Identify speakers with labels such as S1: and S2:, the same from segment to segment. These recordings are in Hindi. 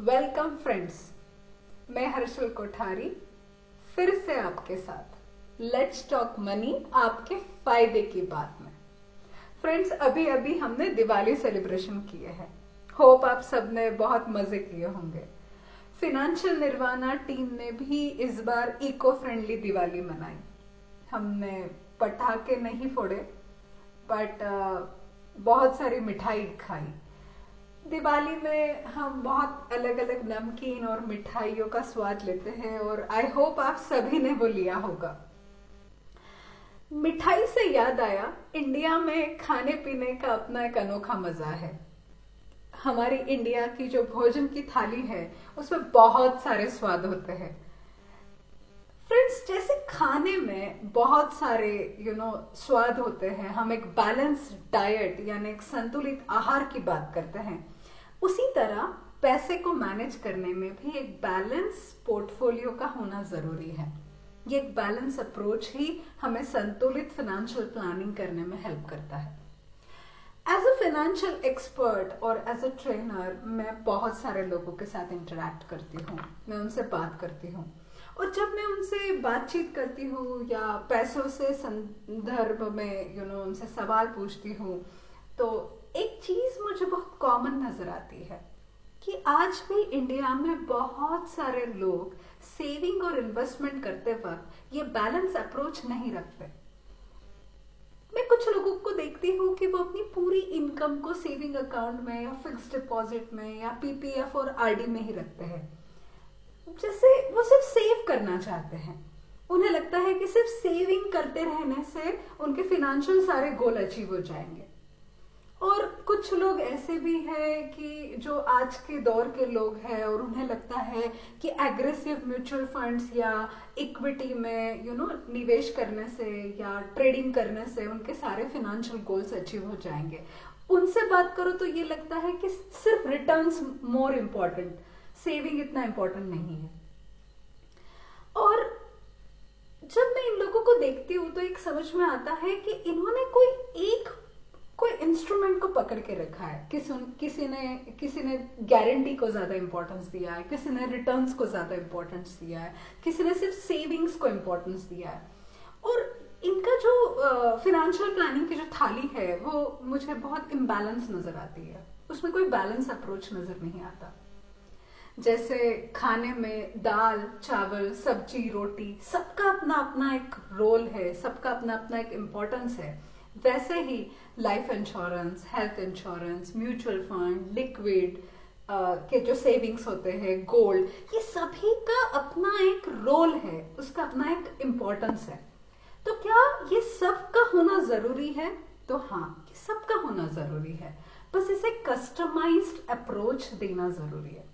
S1: वेलकम फ्रेंड्स मैं हर्षल कोठारी, फिर से आपके साथ। लेट्स टॉक मनी आपके फ़ायदे की बात में। फ्रेंड्स अभी अभी हमने दिवाली सेलिब्रेशन किए हैं। होप आप सबने बहुत मज़े किए होंगे। फिनेंशियल निर्वाणा टीम ने भी इस बार इको फ्रेंडली दिवाली मनाई। हमने पटाखे नहीं फोड़े बट बहुत सारी मिठाई खाई। दिवाली में हम बहुत अलग अलग नमकीन और मिठाइयों का स्वाद लेते हैं और आई होप आप सभी ने वो लिया होगा। मिठाई से याद आया इंडिया में खाने पीने का अपना एक अनोखा मज़ा है। हमारी इंडिया की जो भोजन की थाली है उसमें बहुत सारे स्वाद होते हैं। फ्रेंड्स जैसे खाने में बहुत सारे यू you नो know, स्वाद होते हैं हम एक बैलेंस डाइट यानी एक संतुलित आहार की बात करते हैं। उसी तरह पैसे को मैनेज करने में भी एक बैलेंस पोर्टफोलियो का होना ज़रूरी है। ये एक बैलेंस अप्रोच ही हमें संतुलित फाइनेंशियल प्लानिंग करने में हेल्प करता है। एज अ फाइनेंशियल एक्सपर्ट और एज अ ट्रेनर मैं बहुत सारे लोगों के साथ इंटरेक्ट करती हूँ। मैं उनसे बात करती हूँ। और जब मैं उनसे बातचीत करती हूँ या पैसों से संदर्भ में यू you नो know, उनसे सवाल पूछती हूँ तो एक चीज़ मुझे बहुत कॉमन नज़र आती है कि आज भी इंडिया में बहुत सारे लोग सेविंग और इन्वेस्टमेंट करते वक्त ये बैलेंस अप्रोच नहीं रखते। मैं कुछ लोगों को देखती हूँ कि वो अपनी पूरी इनकम को सेविंग अकाउंट में या फिक्स डिपॉजिट में या पीपीएफ और आरडी में ही रखते हैं। जैसे वो सिर्फ़ सेव करना चाहते हैं। उन्हें लगता है कि सिर्फ़ सेविंग करते रहने से उनके फिनेंशियल सारे गोल अचीव हो जाएँगे। और कुछ लोग ऐसे भी हैं कि जो आज के दौर के लोग हैं और उन्हें लगता है कि एग्रेसिव म्यूचुअल फंड्स या इक्विटी में यू you नो know, निवेश करने से या ट्रेडिंग करने से उनके सारे फाइनेंशियल गोल्स अचीव हो जाएँगे। उनसे बात करो तो ये लगता है कि सिर्फ़ रिटर्न्स मोर इंपॉर्टेंट सेविंग इतना इम्पोर्टेंट नहीं है। और जब मैं इन लोगों को देखती हूँ तो एक समझ में आता है कि इन्होंने कोई एक कोई इंस्ट्रूमेंट को पकड़ के रखा है। किसी किसी ने किसी ने गारंटी को ज़्यादा इंपॉर्टेंस दिया है, किसी ने रिटर्न्स को ज़्यादा इंपॉर्टेंस दिया है, किसी ने सिर्फ़ सेविंग्स को इम्पोर्टेंस दिया है। और इनका जो फिनेंशियल प्लानिंग की जो थाली है, वो मुझे बहुत इम्बैलेंस नज़र आती है। उसमें कोई बैलेंस अप्रोच नज़र नहीं आता। जैसे खाने में दाल, चावल, सब्ज़ी, रोटी, सबका अपना अपना एक रोल है, सबका अपना अपना एक इम्पोर्टेंस है। वैसे ही life insurance health insurance mutual fund liquid के जो सेविंग्स होते हैं गोल्ड ये सभी का अपना एक रोल है। उसका अपना एक इम्पोर्टेंस है। तो क्या ये सबका होना ज़रूरी है? तो हाँ ये सबका होना ज़रूरी है। बस इसे कस्टमाइज्ड अप्रोच देना ज़रूरी है।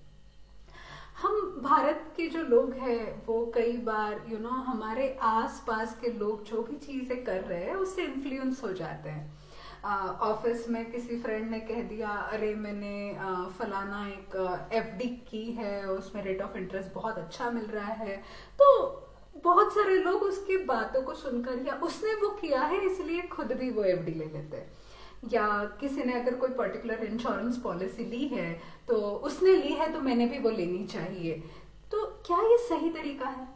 S1: हम भारत के जो लोग हैं वो कई बार यू you नो know, हमारे आस पास के लोग जो भी चीज़ें कर रहे हैं उससे इन्फ्लुएंस हो जाते हैं। ऑफ़िस में किसी फ्रेंड ने कह दिया अरे मैंने फलाना एक एफडी की है उसमें रेट ऑफ़ इंटरेस्ट बहुत अच्छा मिल रहा है। तो बहुत सारे लोग उसकी बातों को सुनकर या उसने वो किया है इसलिए खुद भी वो एफडी ले लेते हैं। या किसी ने अगर कोई पर्टिकुलर इंश्योरेंस पॉलिसी ली है तो उसने ली है तो मैंने भी वो लेनी चाहिए। तो क्या ये सही तरीका है?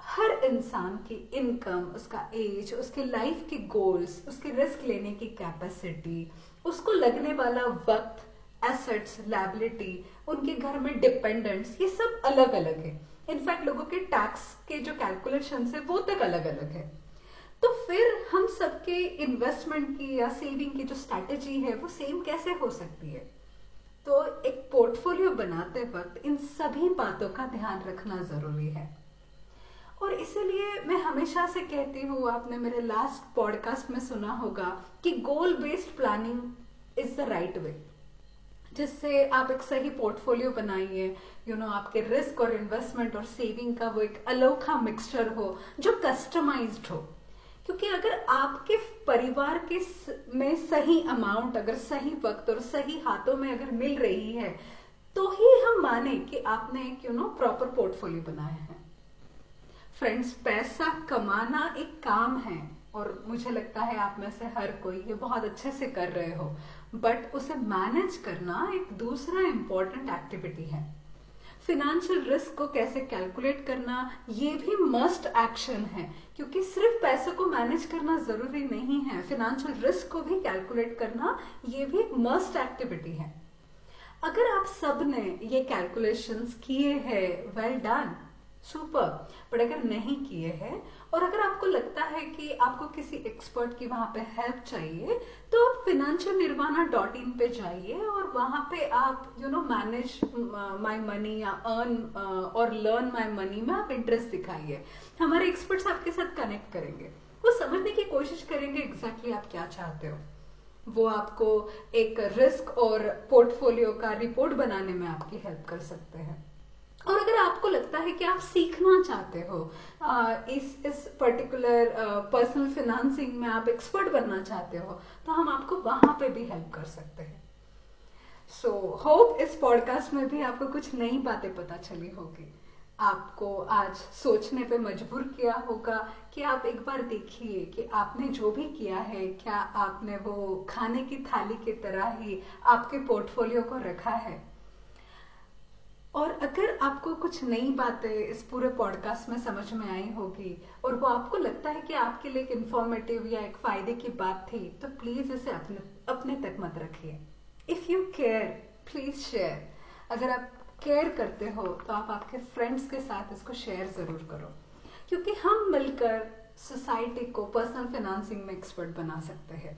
S1: हर इंसान की इनकम उसका एज उसके लाइफ के गोल्स उसके रिस्क लेने की कैपेसिटी उसको लगने वाला वक्त एसेट्स लाइबिलिटी उनके घर में डिपेंडेंट्स ये सब अलग अलग है इनफैक्ट लोगों के टैक्स के जो कैलकुलेशन है, वो तक अलग अलग है। तो फिर हम सबके इन्वेस्टमेंट की या सेविंग की जो स्ट्रैटेजी है, वो सेम कैसे हो सकती है? तो एक पोर्टफोलियो बनाते वक्त इन सभी बातों का ध्यान रखना ज़रूरी है। और इसीलिए मैं हमेशा से कहती हूँ, आपने मेरे लास्ट पॉडकास्ट में सुना होगा कि goal based planning is the right way जिससे आप एक सही पोर्टफोलियो बनाइए यू नो आपके रिस्क और इन्वेस्टमेंट और सेविंग का वो एक अलोखा मिक्सचर हो, जो कस्टमाइज्ड हो। क्योंकि अगर आपके परिवार के में सही अमाउंट अगर सही वक्त और सही हाथों में अगर मिल रही है तो ही हम माने कि आपने एक यू नो प्रॉपर पोर्टफोलियो बनाया है। फ्रेंड्स पैसा कमाना एक काम है, और मुझे लगता है आप में से हर कोई ये बहुत अच्छे से कर रहे हो बट उसे मैनेज करना एक दूसरा इंपॉर्टेंट एक्टिविटी है। फिनेंशियल रिस्क को कैसे कैलकुलेट करना, ये भी मस्ट एक्शन है, क्योंकि सिर्फ़ पैसे को मैनेज करना ज़रूरी नहीं है। फिनेंशियल रिस्क को भी कैलकुलेट करना, ये भी मस्ट एक्टिविटी है। अगर आप सबने ये कैलकुलेशंस किए हैं वेल डन सुपर बट अगर नहीं किए हैं, और अगर आपको लगता है कि आपको किसी एक्सपर्ट की वहाँ पे हेल्प चाहिए तो आप फिनेंशियल निर्वाणा डॉट इन पे जाइए और वहाँ पे आप you know manage my money या अर्न और लर्न माय मनी में आप इंटरेस्ट दिखाइए। हमारे एक्सपर्ट्स आपके साथ कनेक्ट करेंगे। वो समझने की कोशिश करेंगे एग्जैक्टली exactly आप क्या चाहते हो। वो आपको एक रिस्क और पोर्टफोलियो का रिपोर्ट बनाने में आपकी हेल्प कर सकते हैं। और अगर आपको लगता है कि आप सीखना चाहते हो आ, इस इस पर्टिकुलर पर्सनल फिनेंसिंग में आप एक्सपर्ट बनना चाहते हो तो हम आपको वहाँ पे भी हेल्प कर सकते हैं। सो so, होप इस पॉडकास्ट में भी आपको कुछ नई बातें पता चली होगी। आपको आज सोचने पे मजबूर किया होगा कि आप एक बार देखिए कि आपने जो भी किया है क्या आपने वो खाने की थाली की तरह ही आपके पोर्टफोलियो को रखा है। अगर आपको कुछ नई बातें इस पूरे पॉडकास्ट में समझ में आई होगी और वो आपको लगता है कि आपके लिए एक इंफॉर्मेटिव या एक फ़ायदे की बात थी तो प्लीज़ इसे अपने अपने तक मत रखिए। If you care please share अगर आप केयर करते हो तो आप आपके फ्रेंड्स के साथ इसको शेयर ज़रूर करो। क्योंकि हम मिलकर सोसाइटी को पर्सनल फाइनेंसिंग में एक्सपर्ट बना सकते हैं।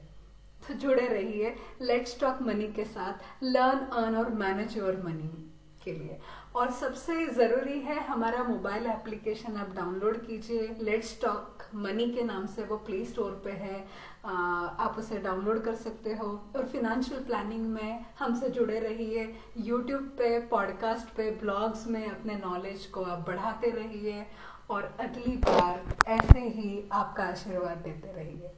S1: तो जुड़े रहिए। लेट्स टॉक मनी के साथ। लर्न अर्न और मैनेज योर मनी के लिए। और सबसे ज़रूरी है हमारा मोबाइल एप्लीकेशन आप डाउनलोड कीजिए। लेट्स टॉक मनी के नाम से वो प्ले स्टोर पे है। आप उसे डाउनलोड कर सकते हो। और फिनेंशियल प्लानिंग में हमसे जुड़े रहिए। यूट्यूब पे पॉडकास्ट पे ब्लॉग्स में अपने नॉलेज को आप बढ़ाते रहिए। और अगली बार ऐसे ही आपका आशीर्वाद देते रहिए।